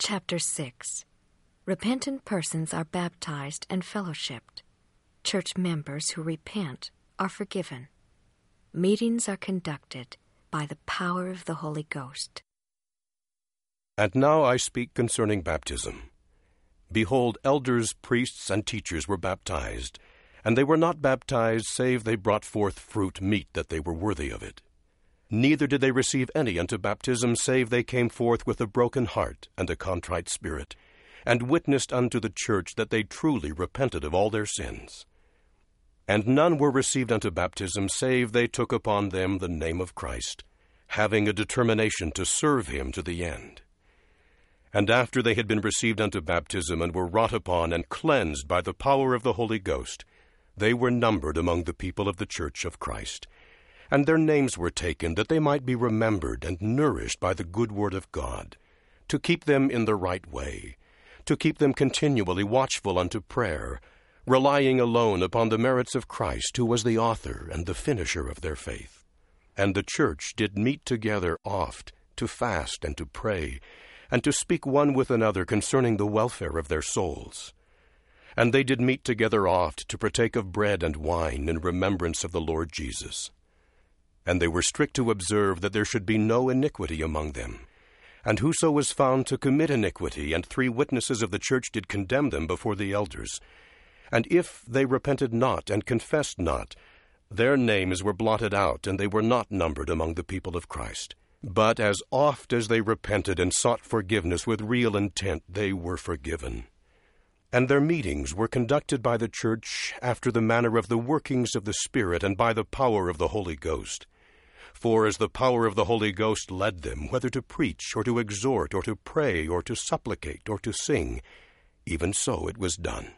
Chapter 6 Repentant persons are baptized and fellowshipped. Church members who repent are forgiven. Meetings are conducted by the power of the Holy Ghost. And now I speak concerning baptism. Behold, elders, priests, and teachers were baptized, and they were not baptized save they brought forth fruit meet that they were worthy of it. Neither did they receive any unto baptism save they came forth with a broken heart and a contrite spirit, and witnessed unto the church that they truly repented of all their sins. And none were received unto baptism save they took upon them the name of Christ, having a determination to serve him to the end. And after they had been received unto baptism and were wrought upon and cleansed by the power of the Holy Ghost, they were numbered among the people of the church of Christ. And their names were taken that they might be remembered and nourished by the good word of God, to keep them in the right way, to keep them continually watchful unto prayer, relying alone upon the merits of Christ, who was the author and the finisher of their faith. And the church did meet together oft, to fast and to pray, and to speak one with another concerning the welfare of their souls. And they did meet together oft to partake of bread and wine in remembrance of the Lord Jesus. And they were strict to observe that there should be no iniquity among them. And whoso was found to commit iniquity, and three witnesses of the church did condemn them before the elders. And if they repented not and confessed not, their names were blotted out, and they were not numbered among the people of Christ. But as oft as they repented and sought forgiveness with real intent, they were forgiven. And their meetings were conducted by the church after the manner of the workings of the Spirit and by the power of the Holy Ghost. For as the power of the Holy Ghost led them, whether to preach, or to exhort, or to pray, or to supplicate, or to sing, even so it was done.